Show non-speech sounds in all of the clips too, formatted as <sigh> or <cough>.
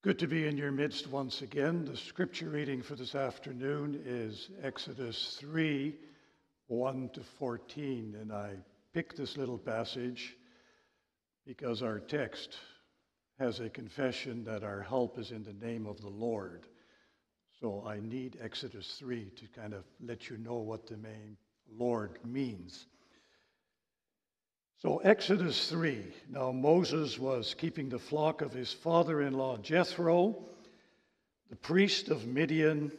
Good to be in your midst once again. The scripture reading for this afternoon is Exodus 3 1 to 14. And I picked this little passage because our text has a confession that our help is in the name of the Lord. So I need Exodus 3 to kind of let you know what the name Lord means. So, Exodus 3. Now, Moses was keeping the flock of his father in law Jethro, the priest of Midian,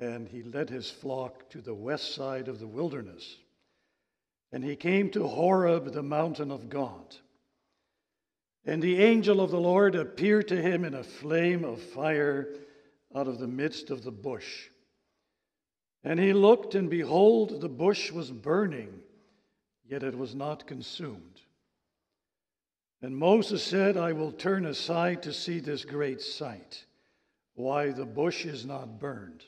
and he led his flock to the west side of the wilderness. And he came to Horeb, the mountain of God. And the angel of the Lord appeared to him in a flame of fire out of the midst of the bush. And he looked, and behold, the bush was burning yet it was not consumed. And Moses said, I will turn aside to see this great sight, why the bush is not burned.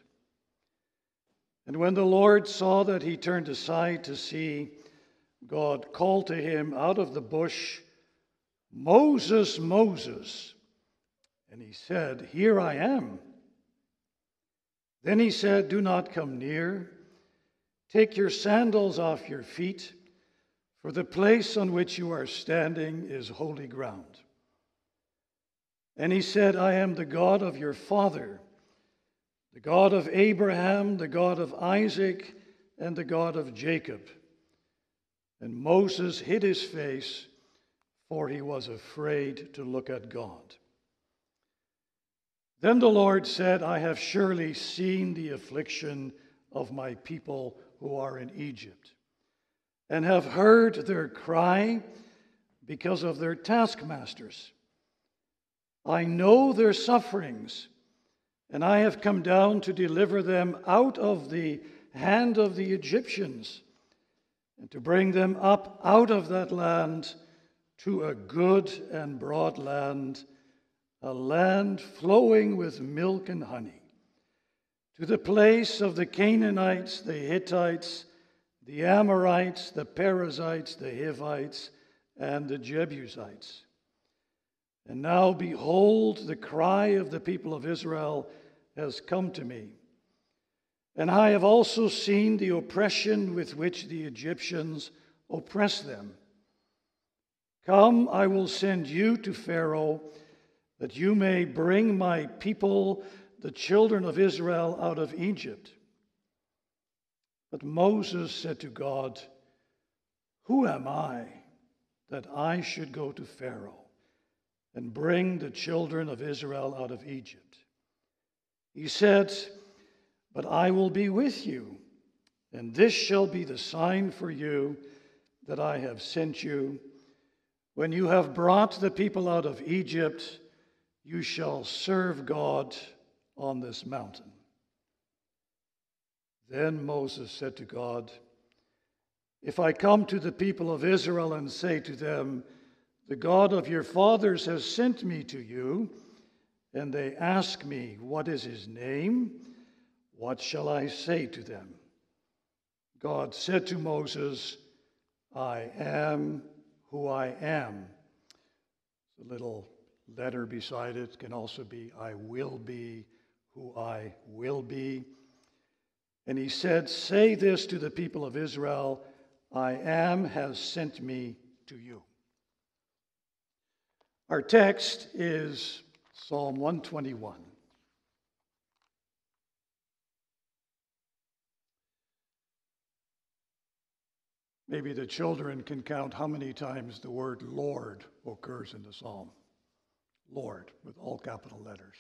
And when the Lord saw that he turned aside to see, God called to him out of the bush, Moses, Moses. And he said, Here I am. Then he said, Do not come near. Take your sandals off your feet for the place on which you are standing is holy ground. And he said, I am the God of your father, the God of Abraham, the God of Isaac, and the God of Jacob. And Moses hid his face, for he was afraid to look at God. Then the Lord said, I have surely seen the affliction of my people who are in Egypt and have heard their cry because of their taskmasters. I know their sufferings, and I have come down to deliver them out of the hand of the Egyptians and to bring them up out of that land to a good and broad land, a land flowing with milk and honey, to the place of the Canaanites, the Hittites, the Amorites, the Perizzites, the Hivites, and the Jebusites. And now, behold, the cry of the people of Israel has come to me. And I have also seen the oppression with which the Egyptians oppress them. Come, I will send you to Pharaoh, that you may bring my people, the children of Israel, out of Egypt. But Moses said to God, Who am I that I should go to Pharaoh and bring the children of Israel out of Egypt? He said, But I will be with you, and this shall be the sign for you that I have sent you. When you have brought the people out of Egypt, you shall serve God on this mountain. Then Moses said to God, If I come to the people of Israel and say to them, The God of your fathers has sent me to you, and they ask me, What is his name? What shall I say to them? God said to Moses, I am who I am. The little letter beside it can also be, I will be who I will be. And he said, Say this to the people of Israel I am has sent me to you. Our text is Psalm 121. Maybe the children can count how many times the word Lord occurs in the psalm. Lord, with all capital letters.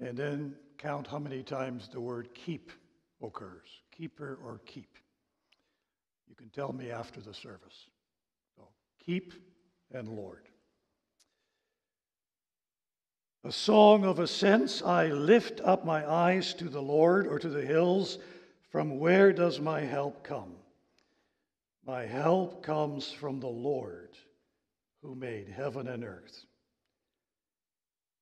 And then count how many times the word keep occurs keeper or keep. You can tell me after the service. So, keep and Lord. A song of ascents, I lift up my eyes to the Lord or to the hills. From where does my help come? My help comes from the Lord who made heaven and earth.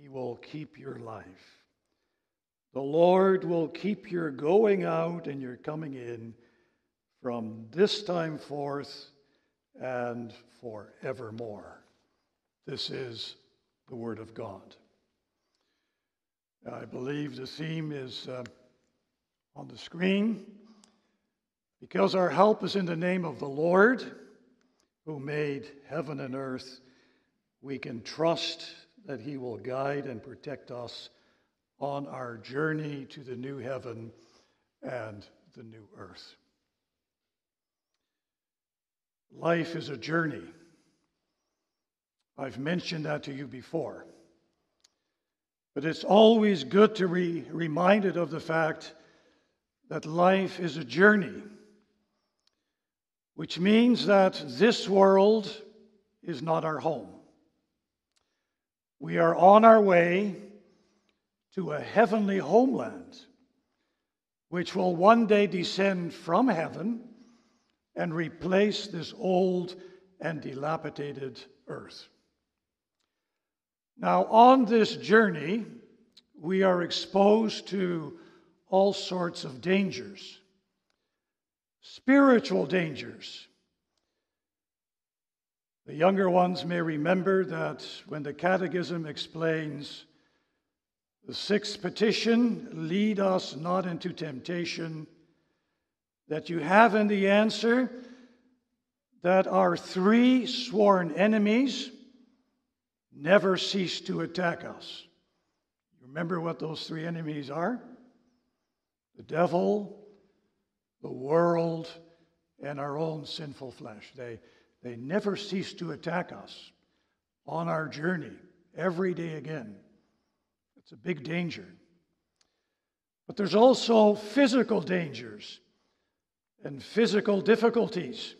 He will keep your life. The Lord will keep your going out and your coming in from this time forth and forevermore. This is the Word of God. I believe the theme is uh, on the screen. Because our help is in the name of the Lord, who made heaven and earth, we can trust that He will guide and protect us on our journey to the new heaven and the new earth. Life is a journey. I've mentioned that to you before. But it's always good to be reminded of the fact that life is a journey, which means that this world is not our home. We are on our way to a heavenly homeland, which will one day descend from heaven and replace this old and dilapidated earth. Now, on this journey, we are exposed to all sorts of dangers, spiritual dangers. The younger ones may remember that when the Catechism explains the sixth petition, lead us not into temptation, that you have in the answer that our three sworn enemies never cease to attack us. You remember what those three enemies are? The devil, the world, and our own sinful flesh. They, they never cease to attack us on our journey, every day again. It's a big danger. But there's also physical dangers and physical difficulties.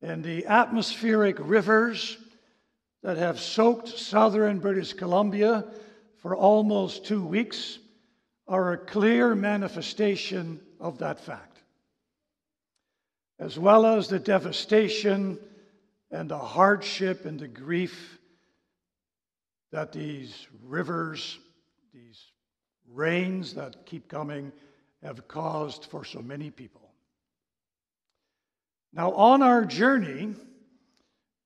And the atmospheric rivers that have soaked southern British Columbia for almost two weeks are a clear manifestation of that fact, as well as the devastation and the hardship and the grief that these rivers, these rains that keep coming, have caused for so many people. Now, on our journey,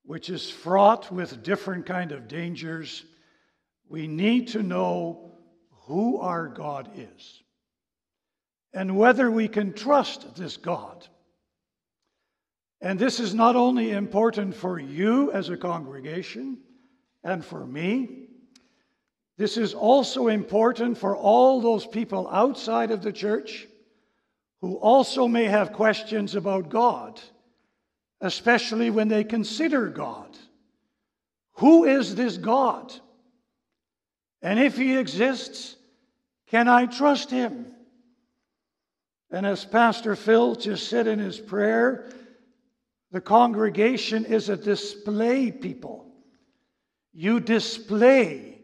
which is fraught with different kind of dangers, we need to know who our God is and whether we can trust this God. And this is not only important for you as a congregation and for me, this is also important for all those people outside of the church who also may have questions about God especially when they consider God. Who is this God? And if he exists, can I trust him? And as Pastor Phil just said in his prayer, the congregation is a display people. You display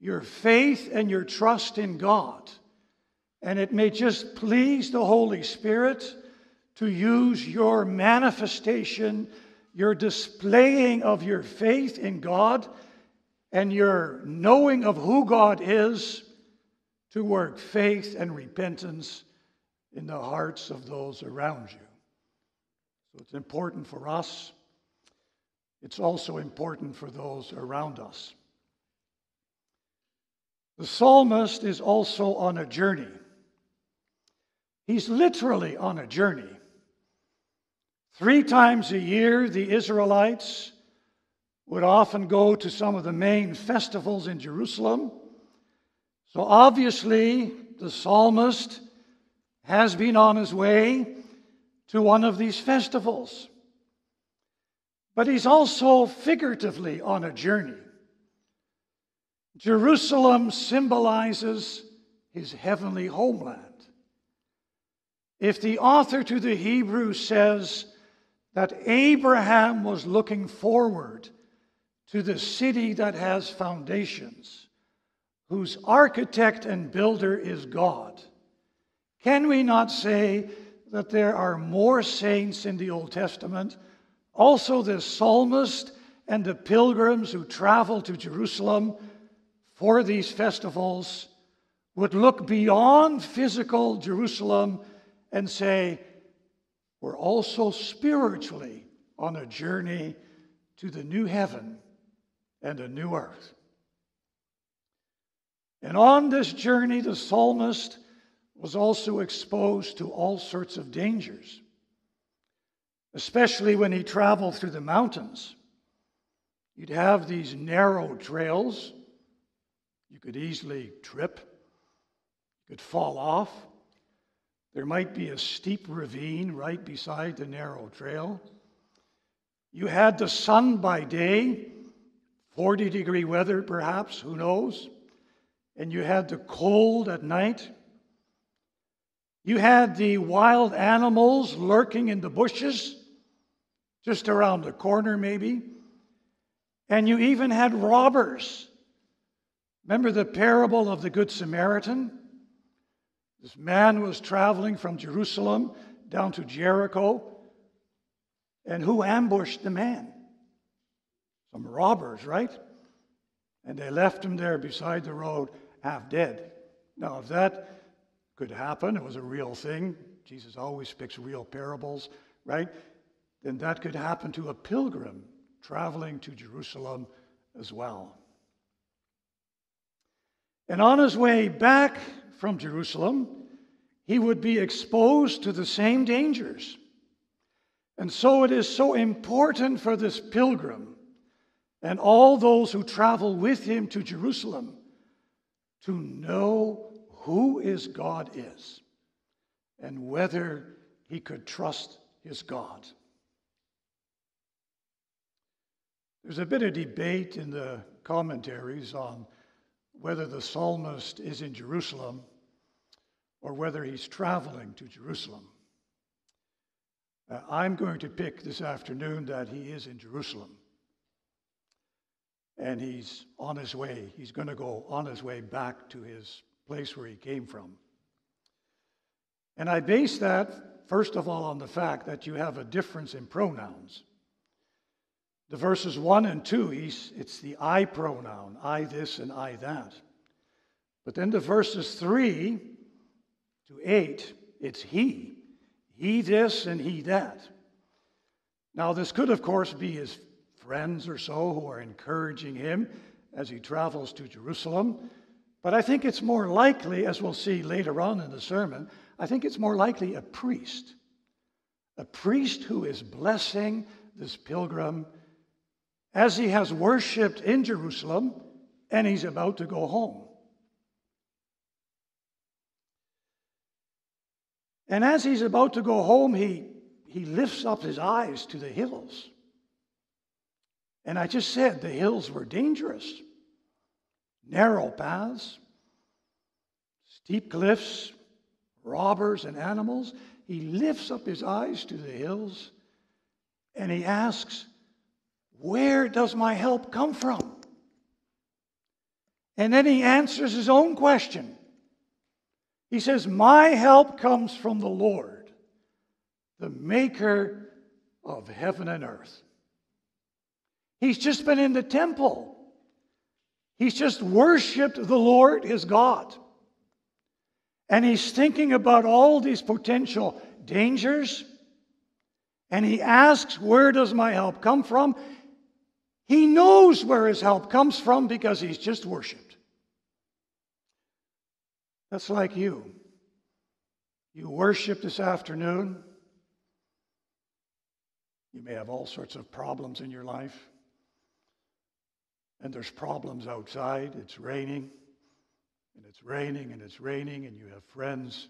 your faith and your trust in God. And it may just please the Holy Spirit to use your manifestation, your displaying of your faith in God, and your knowing of who God is to work faith and repentance in the hearts of those around you. So it's important for us. It's also important for those around us. The psalmist is also on a journey. He's literally on a journey. Three times a year, the Israelites would often go to some of the main festivals in Jerusalem. So obviously, the psalmist has been on his way to one of these festivals. But he's also figuratively on a journey. Jerusalem symbolizes his heavenly homeland. If the author to the Hebrews says, that Abraham was looking forward to the city that has foundations, whose architect and builder is God. Can we not say that there are more saints in the Old Testament? Also, the psalmist and the pilgrims who travel to Jerusalem for these festivals would look beyond physical Jerusalem and say, We're also spiritually on a journey to the new heaven and a new earth. And on this journey, the psalmist was also exposed to all sorts of dangers, especially when he traveled through the mountains. You'd have these narrow trails. You could easily trip, you could fall off. There might be a steep ravine right beside the narrow trail. You had the sun by day, 40 degree weather perhaps, who knows? And you had the cold at night. You had the wild animals lurking in the bushes, just around the corner, maybe. And you even had robbers. Remember the parable of the Good Samaritan? This man was traveling from Jerusalem down to Jericho. And who ambushed the man? Some robbers, right? And they left him there beside the road, half dead. Now, if that could happen, it was a real thing. Jesus always speaks real parables, right? Then that could happen to a pilgrim traveling to Jerusalem as well. And on his way back from Jerusalem, he would be exposed to the same dangers. And so it is so important for this pilgrim and all those who travel with him to Jerusalem to know who his God is and whether he could trust his God. There's a bit of debate in the commentaries on whether the psalmist is in Jerusalem or whether he's traveling to Jerusalem. Uh, I'm going to pick this afternoon that he is in Jerusalem. And he's on his way. He's going to go on his way back to his place where he came from. And I base that, first of all, on the fact that you have a difference in pronouns. The verses 1 and 2, it's the I pronoun, I this and I that. But then the verses 3 to 8, it's he. He this and he that. Now, this could, of course, be his friends or so who are encouraging him as he travels to Jerusalem. But I think it's more likely, as we'll see later on in the sermon, I think it's more likely a priest. A priest who is blessing this pilgrim as he has worshiped in Jerusalem and he's about to go home. And as he's about to go home, he, he lifts up his eyes to the hills. And I just said the hills were dangerous narrow paths, steep cliffs, robbers, and animals. He lifts up his eyes to the hills and he asks, where does my help come from? And then he answers his own question. He says, My help comes from the Lord, the maker of heaven and earth. He's just been in the temple. He's just worshiped the Lord, his God. And he's thinking about all these potential dangers. And he asks, Where does my help come from? He knows where his help comes from because he's just worshiped. That's like you. You worship this afternoon. You may have all sorts of problems in your life. And there's problems outside. It's raining, and it's raining, and it's raining, and you have friends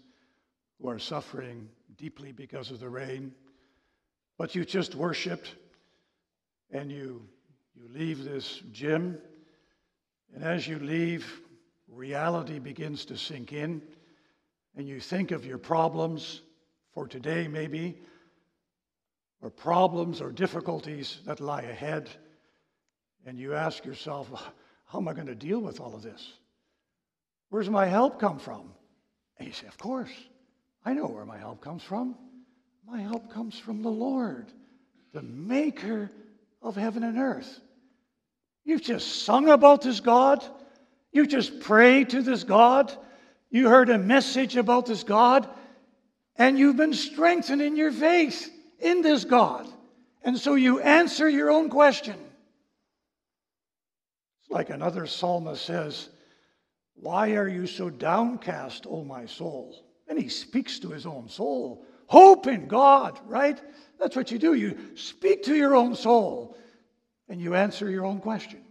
who are suffering deeply because of the rain. But you just worshiped, and you you leave this gym, and as you leave, reality begins to sink in, and you think of your problems for today, maybe, or problems or difficulties that lie ahead. And you ask yourself, how am I going to deal with all of this? Where's my help come from? And you say, Of course, I know where my help comes from. My help comes from the Lord, the maker of heaven and earth. You've just sung about this God. You just prayed to this God. You heard a message about this God. And you've been strengthened in your faith in this God. And so you answer your own question. Like another psalmist says, Why are you so downcast, O my soul? And he speaks to his own soul. Hope in God, right? That's what you do. You speak to your own soul and you answer your own question.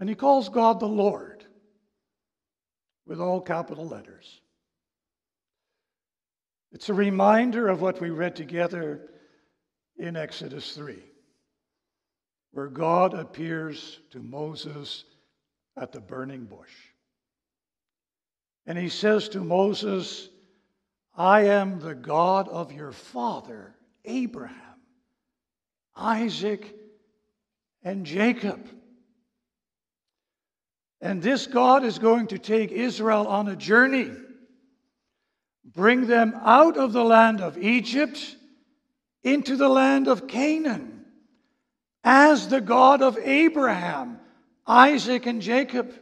And he calls God the Lord with all capital letters. It's a reminder of what we read together in Exodus 3, where God appears to Moses at the burning bush. And he says to Moses, I am the God of your father, Abraham, Isaac, and Jacob. And this God is going to take Israel on a journey, bring them out of the land of Egypt into the land of Canaan as the God of Abraham, Isaac, and Jacob.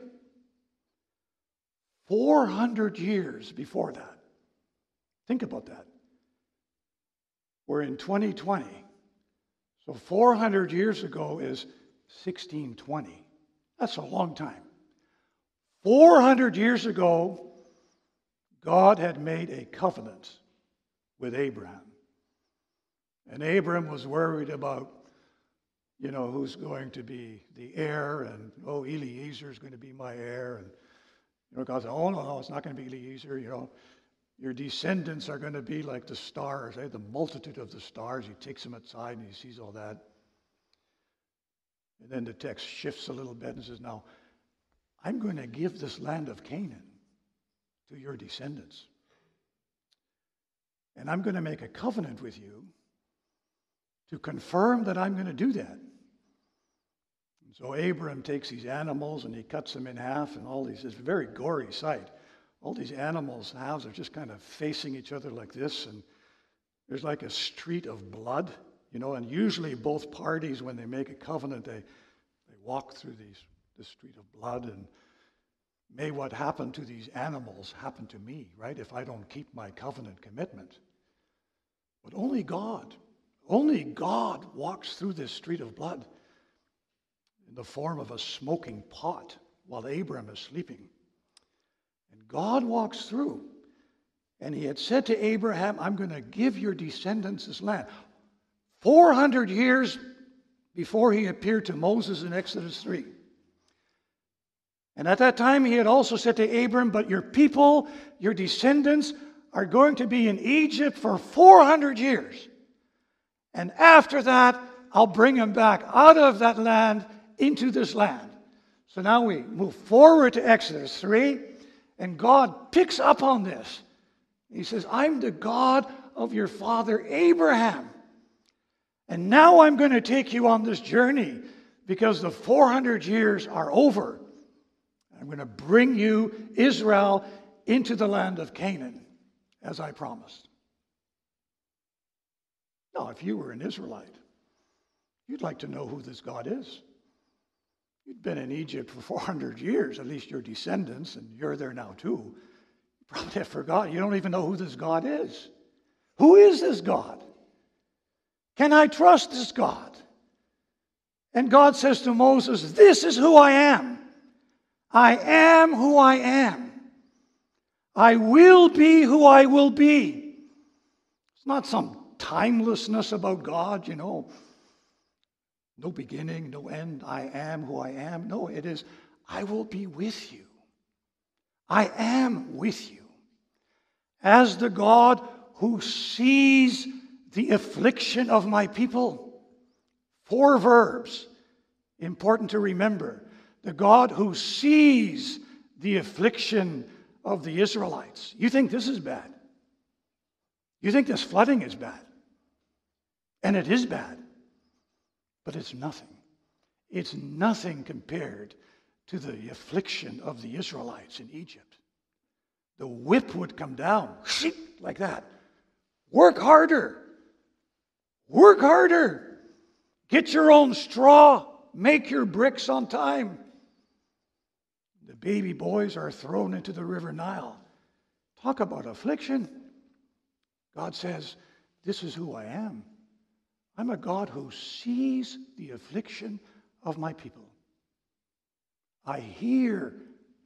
400 years before that. Think about that. We're in 2020. So 400 years ago is 1620. That's a long time. 400 years ago, God had made a covenant with Abraham. And Abraham was worried about, you know, who's going to be the heir, and oh, Eliezer is going to be my heir. And, you know, God said, oh, no, no, it's not going to be Eliezer, you know. Your descendants are going to be like the stars, eh? the multitude of the stars. He takes them outside and he sees all that. And then the text shifts a little bit and says, Now, I'm going to give this land of Canaan to your descendants. And I'm going to make a covenant with you to confirm that I'm going to do that. So Abram takes these animals and he cuts them in half, and all these, it's a very gory sight. All these animals' halves are just kind of facing each other like this, and there's like a street of blood, you know, and usually both parties, when they make a covenant, they, they walk through these the street of blood. And may what happened to these animals happen to me, right? If I don't keep my covenant commitment. But only God, only God walks through this street of blood in the form of a smoking pot while Abram is sleeping. And God walks through. And he had said to Abraham, I'm going to give your descendants this land. 400 years before he appeared to Moses in Exodus 3. And at that time, he had also said to Abram, But your people, your descendants, are going to be in Egypt for 400 years. And after that, I'll bring them back out of that land into this land. So now we move forward to Exodus 3, and God picks up on this. He says, I'm the God of your father Abraham. And now I'm going to take you on this journey because the 400 years are over. I'm going to bring you, Israel, into the land of Canaan, as I promised. Now, if you were an Israelite, you'd like to know who this God is. You'd been in Egypt for <laughs> 400 years, at least your descendants, and you're there now too. You probably have forgotten. You don't even know who this God is. Who is this God? Can I trust this God? And God says to Moses, This is who I am. I am who I am. I will be who I will be. It's not some timelessness about God, you know. No beginning, no end. I am who I am. No, it is, I will be with you. I am with you. As the God who sees the affliction of my people. Four verbs, important to remember the God who sees the affliction of the Israelites. You think this is bad? You think this flooding is bad? And it is bad. But it's nothing. It's nothing compared to the affliction of the Israelites in Egypt. The whip would come down like that. Work harder. Work harder. Get your own straw. Make your bricks on time. The baby boys are thrown into the river Nile. Talk about affliction. God says, This is who I am. I'm a God who sees the affliction of my people. I hear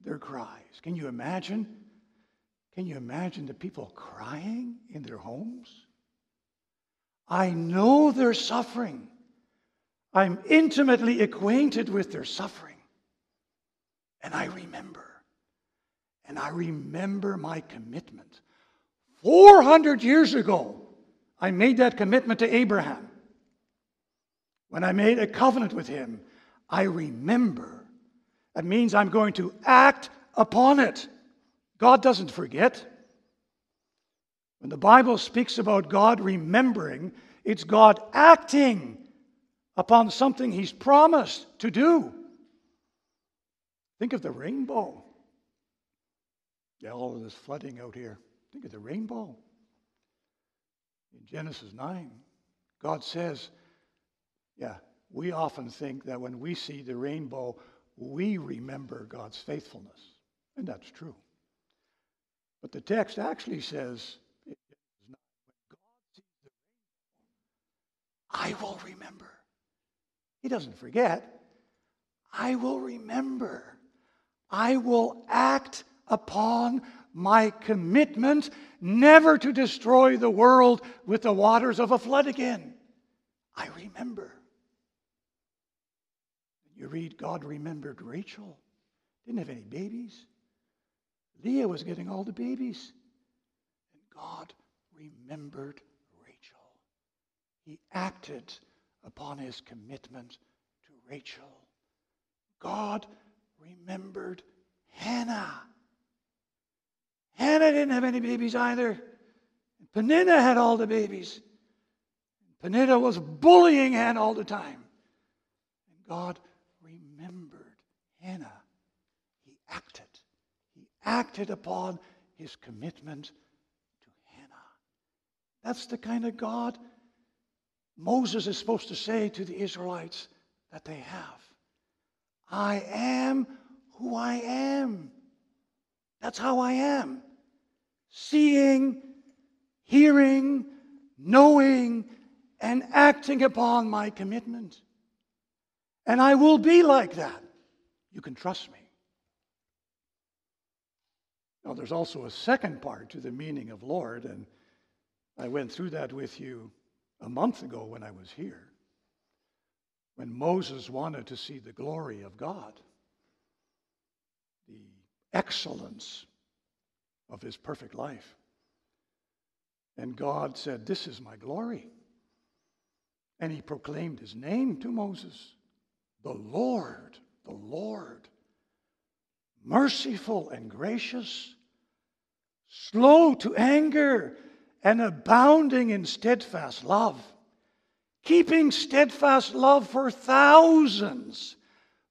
their cries. Can you imagine? Can you imagine the people crying in their homes? I know their suffering. I'm intimately acquainted with their suffering. And I remember. And I remember my commitment. 400 years ago, I made that commitment to Abraham. When I made a covenant with him, I remember. That means I'm going to act upon it. God doesn't forget. When the Bible speaks about God remembering, it's God acting upon something He's promised to do. Think of the rainbow. Yeah, all of this flooding out here. Think of the rainbow. In Genesis 9, God says, yeah, we often think that when we see the rainbow, we remember God's faithfulness. And that's true. But the text actually says, I will remember. He doesn't forget. I will remember. I will act upon my commitment never to destroy the world with the waters of a flood again. I remember. You read, God remembered Rachel. Didn't have any babies. Leah was getting all the babies. And God remembered Rachel. He acted upon his commitment to Rachel. God remembered Hannah. Hannah didn't have any babies either. Peninnah had all the babies. Peninnah was bullying Hannah all the time. And God Hannah. He acted. He acted upon his commitment to Hannah. That's the kind of God Moses is supposed to say to the Israelites that they have. I am who I am. That's how I am. Seeing, hearing, knowing, and acting upon my commitment. And I will be like that. You can trust me. Now, there's also a second part to the meaning of Lord, and I went through that with you a month ago when I was here. When Moses wanted to see the glory of God, the excellence of his perfect life. And God said, This is my glory. And he proclaimed his name to Moses the Lord, the Lord, merciful and gracious, slow to anger, and abounding in steadfast love, keeping steadfast love for thousands,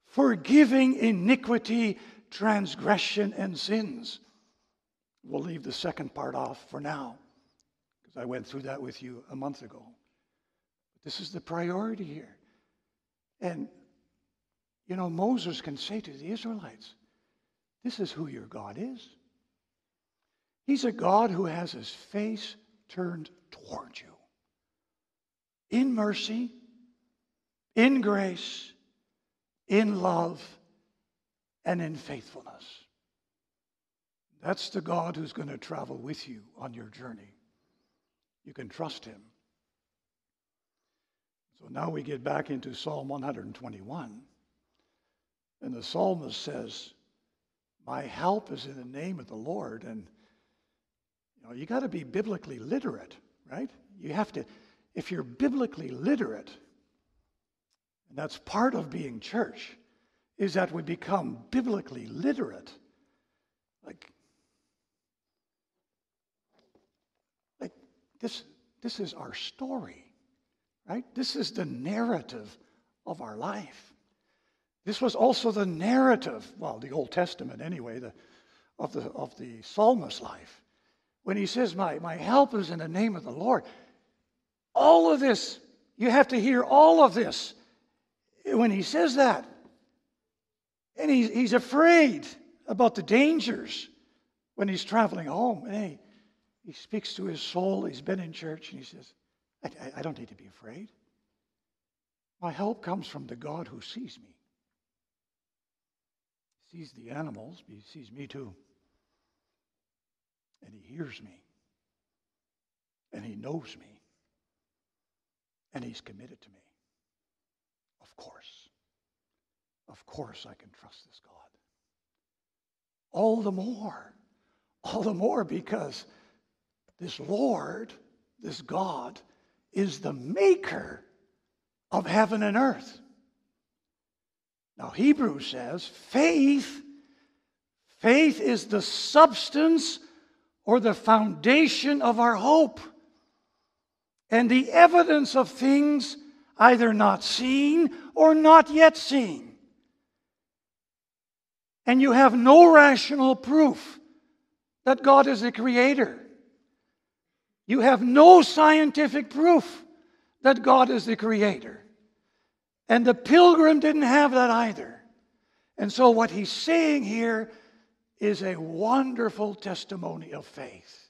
forgiving iniquity, transgression, and sins. We'll leave the second part off for now, because I went through that with you a month ago. This is the priority here. And you know, Moses can say to the Israelites, This is who your God is. He's a God who has his face turned toward you in mercy, in grace, in love, and in faithfulness. That's the God who's going to travel with you on your journey. You can trust him. So now we get back into Psalm 121. And the psalmist says, My help is in the name of the Lord. And you know, you got to be biblically literate, right? You have to, if you're biblically literate, and that's part of being church, is that we become biblically literate. Like, like this, this is our story, right? This is the narrative of our life. This was also the narrative, well, the Old Testament anyway, the, of, the, of the psalmist's life. When he says, my, my help is in the name of the Lord. All of this, you have to hear all of this when he says that. And he's, he's afraid about the dangers when he's traveling home. And he, he speaks to his soul. He's been in church and he says, I, I, I don't need to be afraid. My help comes from the God who sees me. Sees the animals, he sees me too. And he hears me. And he knows me. And he's committed to me. Of course. Of course I can trust this God. All the more. All the more because this Lord, this God, is the maker of heaven and earth. Now, Hebrews says faith, faith is the substance or the foundation of our hope and the evidence of things either not seen or not yet seen. And you have no rational proof that God is the creator. You have no scientific proof that God is the creator. And the pilgrim didn't have that either. And so, what he's saying here is a wonderful testimony of faith,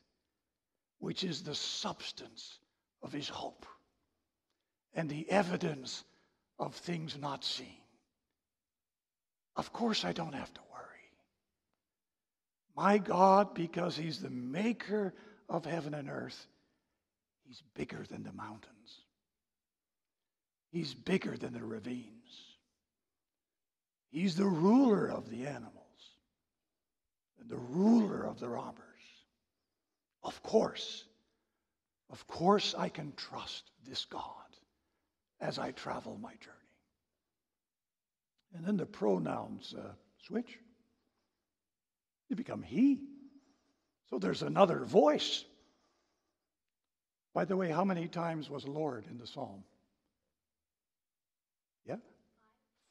which is the substance of his hope and the evidence of things not seen. Of course, I don't have to worry. My God, because he's the maker of heaven and earth, he's bigger than the mountains. He's bigger than the ravines. He's the ruler of the animals and the ruler of the robbers. Of course, of course, I can trust this God as I travel my journey. And then the pronouns uh, switch. You become he. So there's another voice. By the way, how many times was Lord in the psalm? Yeah?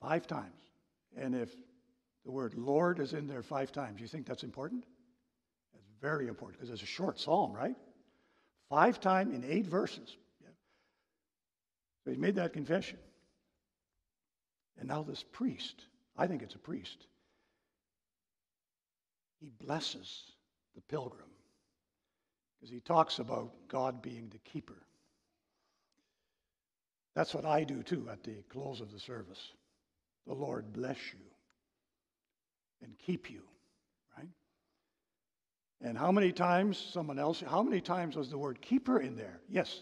Five times. And if the word Lord is in there five times, you think that's important? That's very important because it's a short psalm, right? Five times in eight verses. Yeah. So he made that confession. And now this priest, I think it's a priest, he blesses the pilgrim because he talks about God being the keeper. That's what I do too at the close of the service. The Lord bless you and keep you, right? And how many times, someone else, how many times was the word keeper in there? Yes,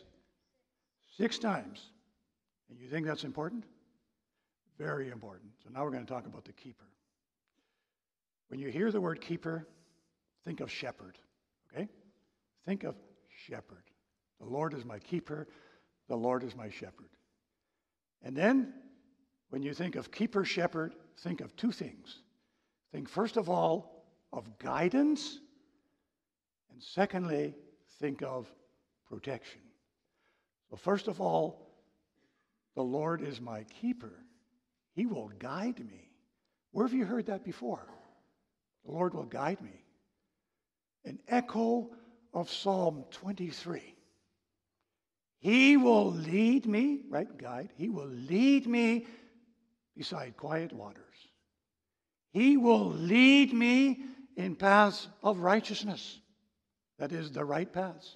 six times. And you think that's important? Very important. So now we're going to talk about the keeper. When you hear the word keeper, think of shepherd, okay? Think of shepherd. The Lord is my keeper, the Lord is my shepherd. And then, when you think of keeper shepherd, think of two things. Think, first of all, of guidance, and secondly, think of protection. So, first of all, the Lord is my keeper. He will guide me. Where have you heard that before? The Lord will guide me. An echo of Psalm 23. He will lead me, right, guide, he will lead me beside quiet waters. He will lead me in paths of righteousness. That is the right paths.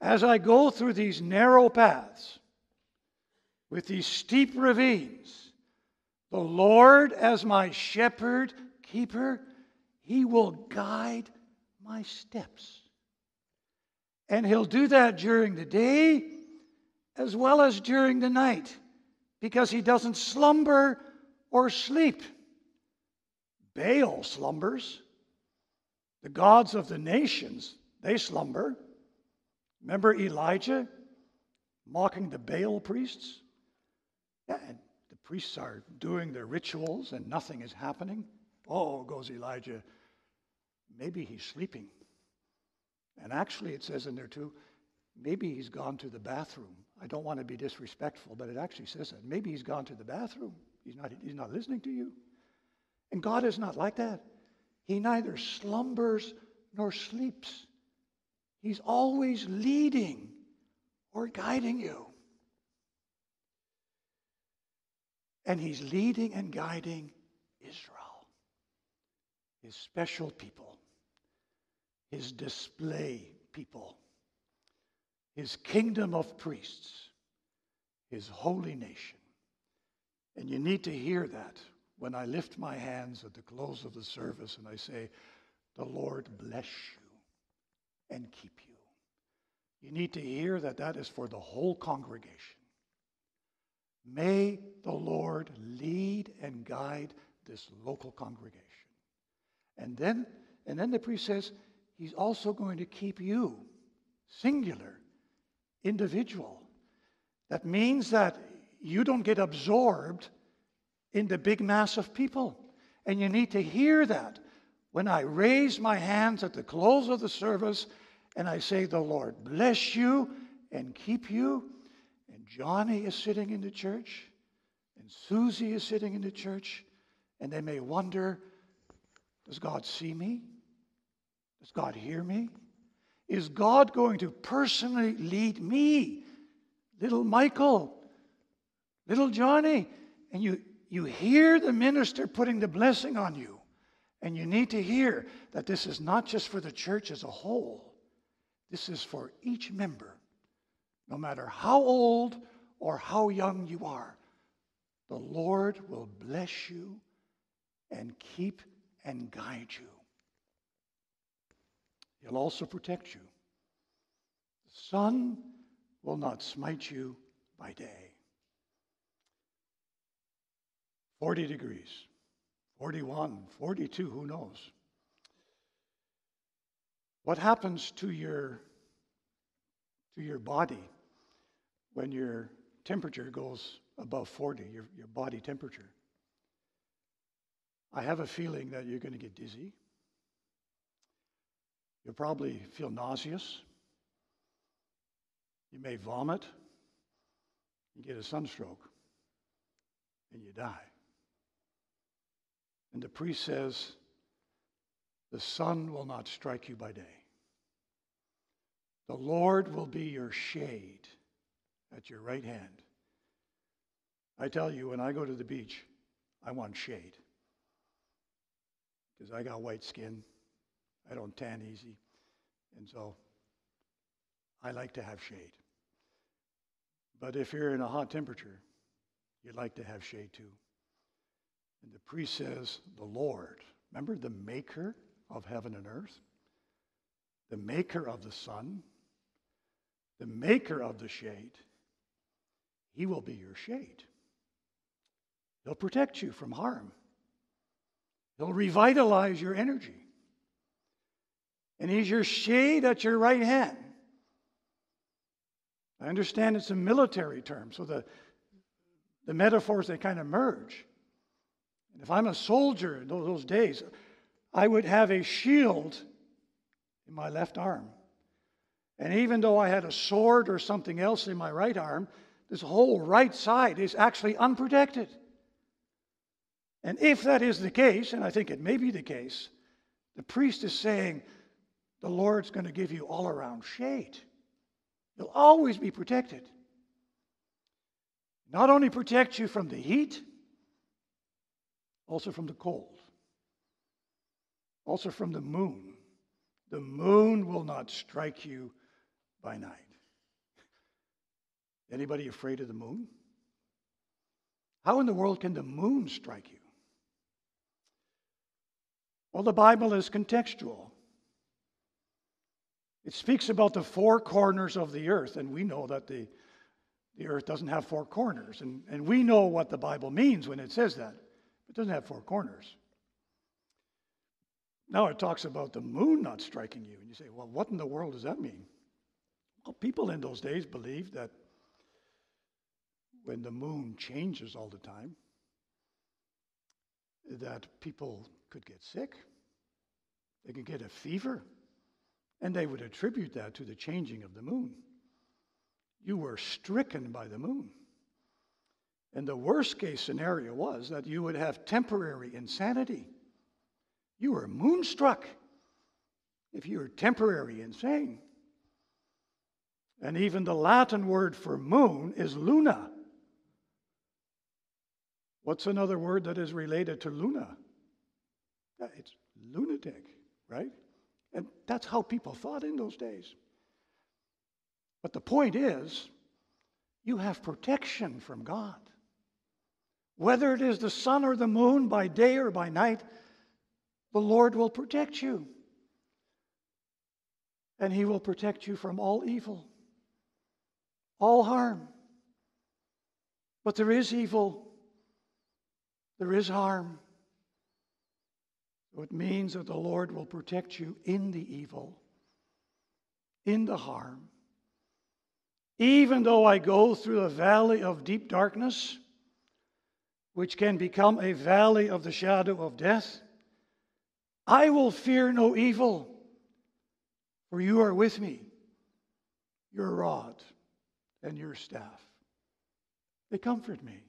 As I go through these narrow paths with these steep ravines, the Lord, as my shepherd, keeper, he will guide my steps. And he'll do that during the day as well as during the night because he doesn't slumber or sleep. Baal slumbers. The gods of the nations, they slumber. Remember Elijah mocking the Baal priests? Yeah, and the priests are doing their rituals and nothing is happening. Oh, goes Elijah maybe he's sleeping. And actually, it says in there too, maybe he's gone to the bathroom. I don't want to be disrespectful, but it actually says that. Maybe he's gone to the bathroom. He's not, he's not listening to you. And God is not like that. He neither slumbers nor sleeps. He's always leading or guiding you. And he's leading and guiding Israel, his special people, his display people, his kingdom of priests, his holy nation. And you need to hear that when I lift my hands at the close of the service and I say, The Lord bless you and keep you. You need to hear that that is for the whole congregation. May the Lord lead and guide this local congregation. And then, and then the priest says, He's also going to keep you, singular, individual. That means that you don't get absorbed in the big mass of people. And you need to hear that. When I raise my hands at the close of the service and I say, The Lord bless you and keep you, and Johnny is sitting in the church, and Susie is sitting in the church, and they may wonder, Does God see me? Does God hear me? Is God going to personally lead me, little Michael, little Johnny? And you, you hear the minister putting the blessing on you. And you need to hear that this is not just for the church as a whole, this is for each member, no matter how old or how young you are. The Lord will bless you and keep and guide you. He'll also protect you. The sun will not smite you by day. 40 degrees, 41, 42, who knows? What happens to your, to your body when your temperature goes above 40, your, your body temperature? I have a feeling that you're going to get dizzy. You'll probably feel nauseous. You may vomit. You get a sunstroke. And you die. And the priest says, The sun will not strike you by day. The Lord will be your shade at your right hand. I tell you, when I go to the beach, I want shade. Because I got white skin. I don't tan easy. And so I like to have shade. But if you're in a hot temperature, you'd like to have shade too. And the priest says, The Lord, remember the maker of heaven and earth, the maker of the sun, the maker of the shade, he will be your shade. He'll protect you from harm. He'll revitalize your energy. And he's your shade at your right hand. I understand it's a military term, so the, the metaphors, they kind of merge. And if I'm a soldier in those days, I would have a shield in my left arm. And even though I had a sword or something else in my right arm, this whole right side is actually unprotected. And if that is the case, and I think it may be the case, the priest is saying the Lord's going to give you all around shade. You'll always be protected. Not only protect you from the heat, also from the cold, also from the moon. The moon will not strike you by night. Anybody afraid of the moon? How in the world can the moon strike you? Well, the Bible is contextual. It speaks about the four corners of the earth, and we know that the, the earth doesn't have four corners. And, and we know what the Bible means when it says that. It doesn't have four corners. Now it talks about the moon not striking you. And you say, well, what in the world does that mean? Well, people in those days believed that when the moon changes all the time, that people could get sick, they could get a fever, and they would attribute that to the changing of the moon. you were stricken by the moon. And the worst case scenario was that you would have temporary insanity. You were moonstruck if you were temporary insane. And even the Latin word for moon is luna. What's another word that is related to luna? It's lunatic, right? And that's how people thought in those days. But the point is, you have protection from God. Whether it is the sun or the moon, by day or by night, the Lord will protect you. And He will protect you from all evil, all harm. But there is evil, there is harm. It means that the Lord will protect you in the evil, in the harm. Even though I go through a valley of deep darkness, which can become a valley of the shadow of death, I will fear no evil, for you are with me, your rod and your staff. They comfort me.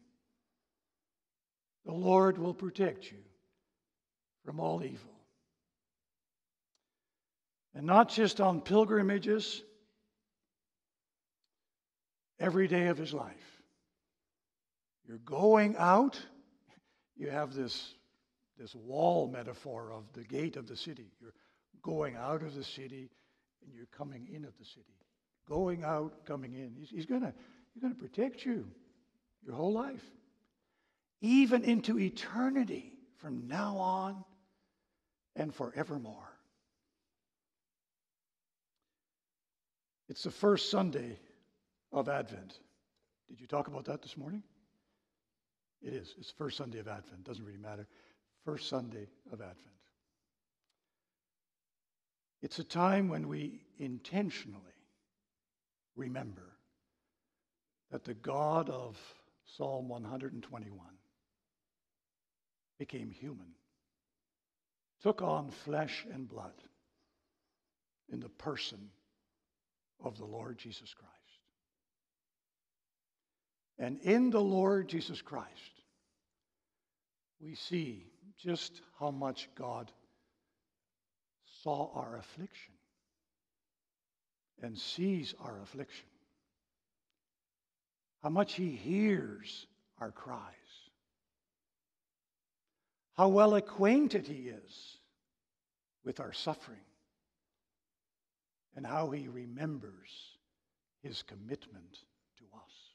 The Lord will protect you from all evil. And not just on pilgrimages every day of his life. You're going out, you have this, this wall metaphor of the gate of the city. You're going out of the city and you're coming in of the city. Going out, coming in. He's, he's going he's to protect you your whole life, even into eternity from now on and forevermore. It's the first Sunday of Advent. Did you talk about that this morning? It is. It's the first Sunday of Advent. Doesn't really matter. First Sunday of Advent. It's a time when we intentionally remember that the God of Psalm 121 became human, took on flesh and blood in the person of the Lord Jesus Christ. And in the Lord Jesus Christ, we see just how much God saw our affliction and sees our affliction, how much He hears our cries, how well acquainted He is with our suffering, and how He remembers His commitment to us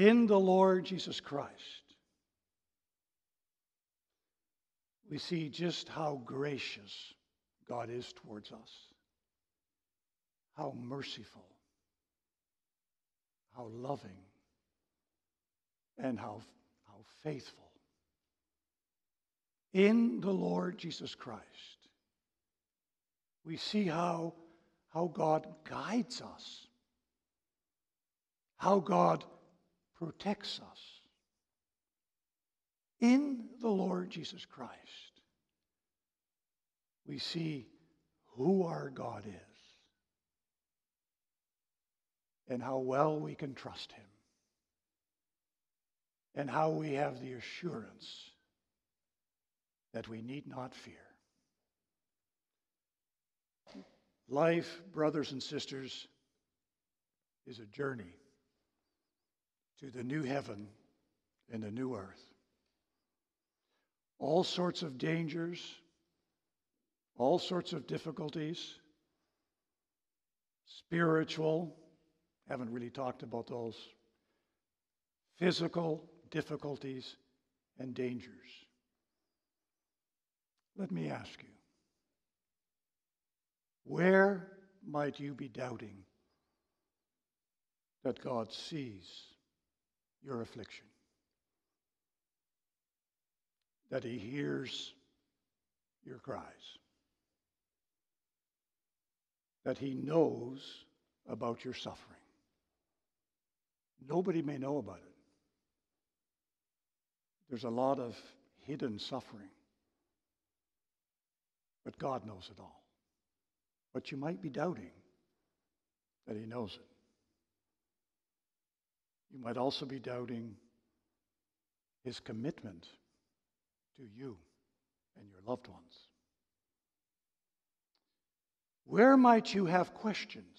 in the Lord Jesus Christ, we see just how gracious God is towards us, how merciful, how loving, and how, how faithful. In the Lord Jesus Christ, we see how, how God guides us, how God protects us. In the Lord Jesus Christ, we see who our God is and how well we can trust Him and how we have the assurance that we need not fear. Life, brothers and sisters, is a journey to the new heaven and the new earth. All sorts of dangers, all sorts of difficulties, spiritual, haven't really talked about those, physical difficulties and dangers. Let me ask you where might you be doubting that God sees your affliction. That He hears your cries. That He knows about your suffering. Nobody may know about it. There's a lot of hidden suffering. But God knows it all. But you might be doubting that He knows it. You might also be doubting His commitment to you and your loved ones. Where might you have questions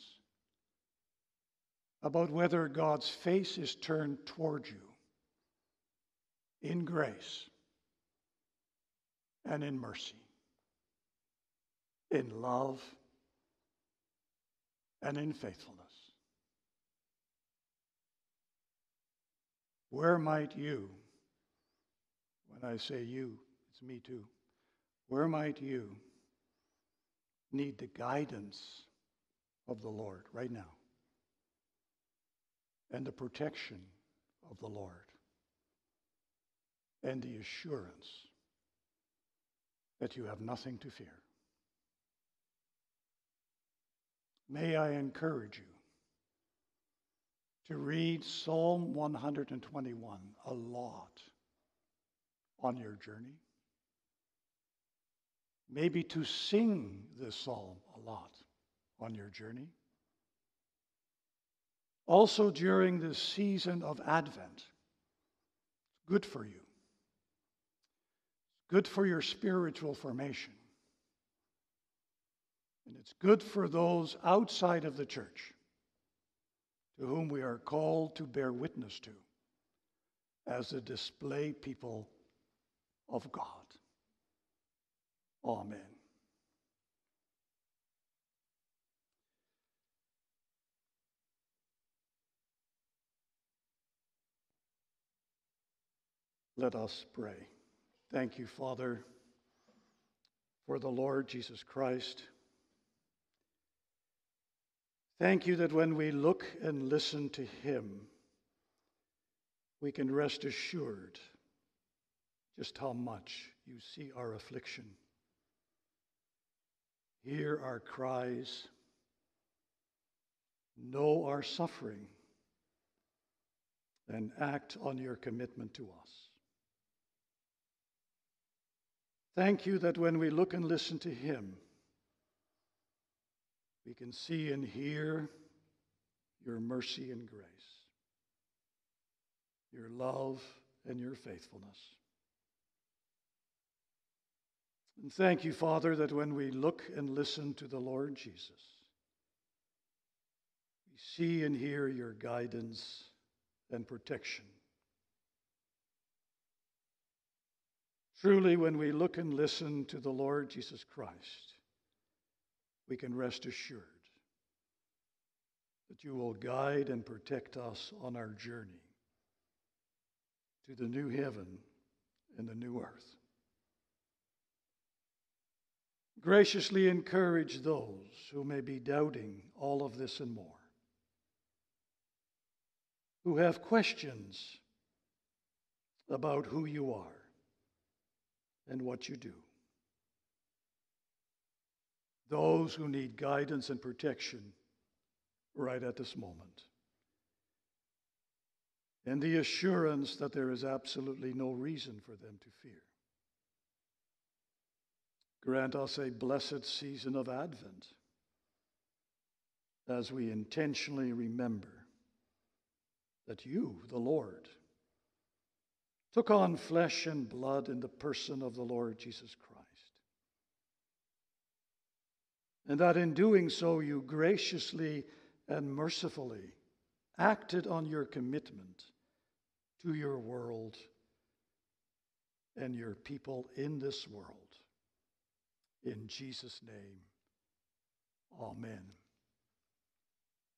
about whether God's face is turned toward you in grace and in mercy, in love and in faithfulness? Where might you, when I say you, it's me too, where might you need the guidance of the Lord right now and the protection of the Lord and the assurance that you have nothing to fear. May I encourage you to read Psalm 121 a lot on your journey. Maybe to sing this psalm a lot on your journey. Also, during this season of Advent, it's good for you. Good for your spiritual formation. And it's good for those outside of the church to whom we are called to bear witness to as a display people of God. Amen. Let us pray. Thank you, Father, for the Lord Jesus Christ. Thank you that when we look and listen to him, we can rest assured just how much you see our affliction, hear our cries, know our suffering, and act on your commitment to us. Thank you that when we look and listen to Him, we can see and hear your mercy and grace, your love and your faithfulness. And thank you, Father, that when we look and listen to the Lord Jesus, we see and hear your guidance and protection. Truly, when we look and listen to the Lord Jesus Christ, we can rest assured that you will guide and protect us on our journey to the new heaven and the new earth. Graciously encourage those who may be doubting all of this and more, who have questions about who you are and what you do. Those who need guidance and protection right at this moment. And the assurance that there is absolutely no reason for them to fear. Grant us a blessed season of Advent as we intentionally remember that you, the Lord, took on flesh and blood in the person of the Lord Jesus Christ. And that in doing so, you graciously and mercifully acted on your commitment to your world and your people in this world. In Jesus' name, amen.